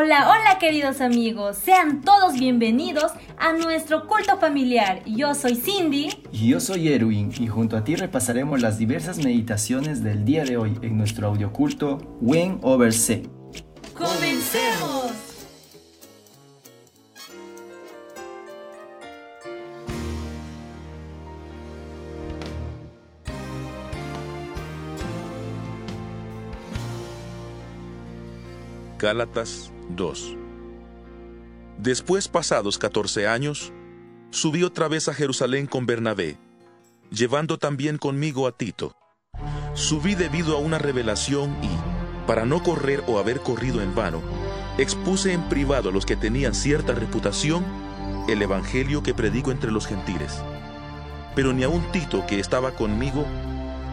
Hola, hola queridos amigos, sean todos bienvenidos a nuestro culto familiar. Yo soy Cindy. Y yo soy Erwin y junto a ti repasaremos las diversas meditaciones del día de hoy en nuestro audioculto When Over C. ¡Comencemos! Gálatas 2 Después pasados catorce años, subí otra vez a Jerusalén con Bernabé, llevando también conmigo a Tito. Subí debido a una revelación y, para no correr o haber corrido en vano, expuse en privado a los que tenían cierta reputación el evangelio que predico entre los gentiles. Pero ni aun Tito, que estaba conmigo,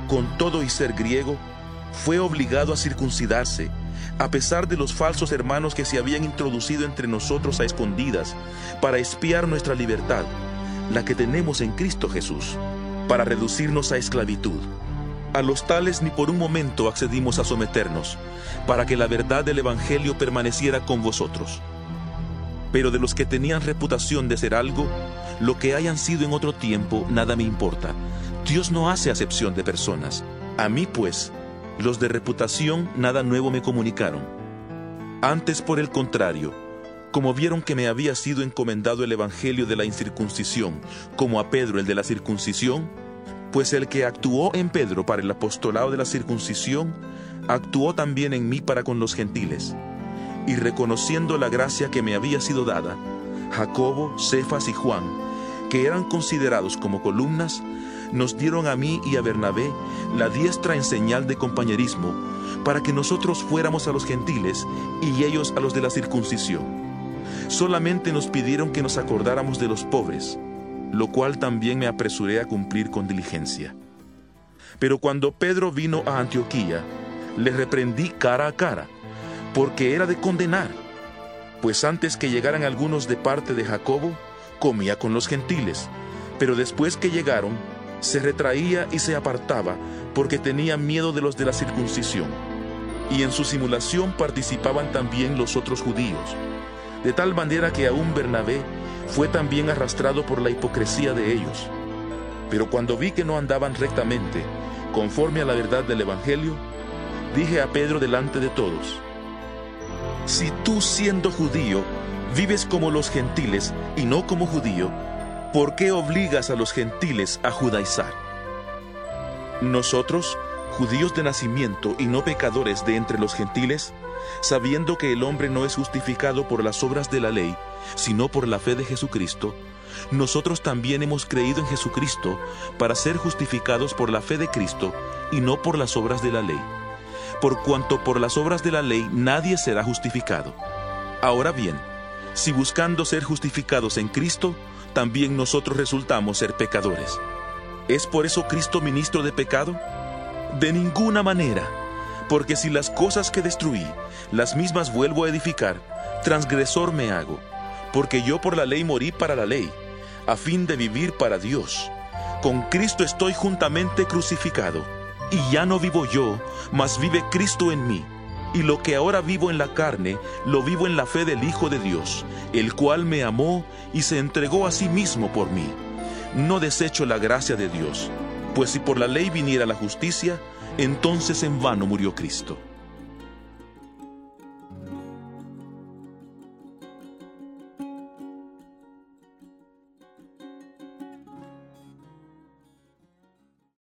con todo y ser griego, fue obligado a circuncidarse a pesar de los falsos hermanos que se habían introducido entre nosotros a escondidas para espiar nuestra libertad, la que tenemos en Cristo Jesús, para reducirnos a esclavitud. A los tales ni por un momento accedimos a someternos, para que la verdad del Evangelio permaneciera con vosotros. Pero de los que tenían reputación de ser algo, lo que hayan sido en otro tiempo, nada me importa. Dios no hace acepción de personas. A mí, pues, los de reputación nada nuevo me comunicaron. Antes, por el contrario, como vieron que me había sido encomendado el Evangelio de la incircuncisión, como a Pedro el de la circuncisión, pues el que actuó en Pedro para el apostolado de la circuncisión, actuó también en mí para con los gentiles. Y reconociendo la gracia que me había sido dada, Jacobo, Cefas y Juan, que eran considerados como columnas, nos dieron a mí y a Bernabé la diestra en señal de compañerismo, para que nosotros fuéramos a los gentiles y ellos a los de la circuncisión. Solamente nos pidieron que nos acordáramos de los pobres, lo cual también me apresuré a cumplir con diligencia. Pero cuando Pedro vino a Antioquía, le reprendí cara a cara, porque era de condenar, pues antes que llegaran algunos de parte de Jacobo, comía con los gentiles, pero después que llegaron, se retraía y se apartaba porque tenía miedo de los de la circuncisión. Y en su simulación participaban también los otros judíos, de tal manera que aún Bernabé fue también arrastrado por la hipocresía de ellos. Pero cuando vi que no andaban rectamente, conforme a la verdad del Evangelio, dije a Pedro delante de todos, Si tú siendo judío vives como los gentiles y no como judío, ¿por qué obligas a los gentiles a judaizar? Nosotros, judíos de nacimiento y no pecadores de entre los gentiles, sabiendo que el hombre no es justificado por las obras de la ley, sino por la fe de Jesucristo, nosotros también hemos creído en Jesucristo para ser justificados por la fe de Cristo y no por las obras de la ley. Por cuanto por las obras de la ley nadie será justificado. Ahora bien, si buscando ser justificados en Cristo, también nosotros resultamos ser pecadores. ¿Es por eso Cristo ministro de pecado? De ninguna manera, porque si las cosas que destruí, las mismas vuelvo a edificar, transgresor me hago, porque yo por la ley morí para la ley, a fin de vivir para Dios. Con Cristo estoy juntamente crucificado, y ya no vivo yo, mas vive Cristo en mí y lo que ahora vivo en la carne, lo vivo en la fe del Hijo de Dios, el cual me amó y se entregó a sí mismo por mí. No desecho la gracia de Dios, pues si por la ley viniera la justicia, entonces en vano murió Cristo.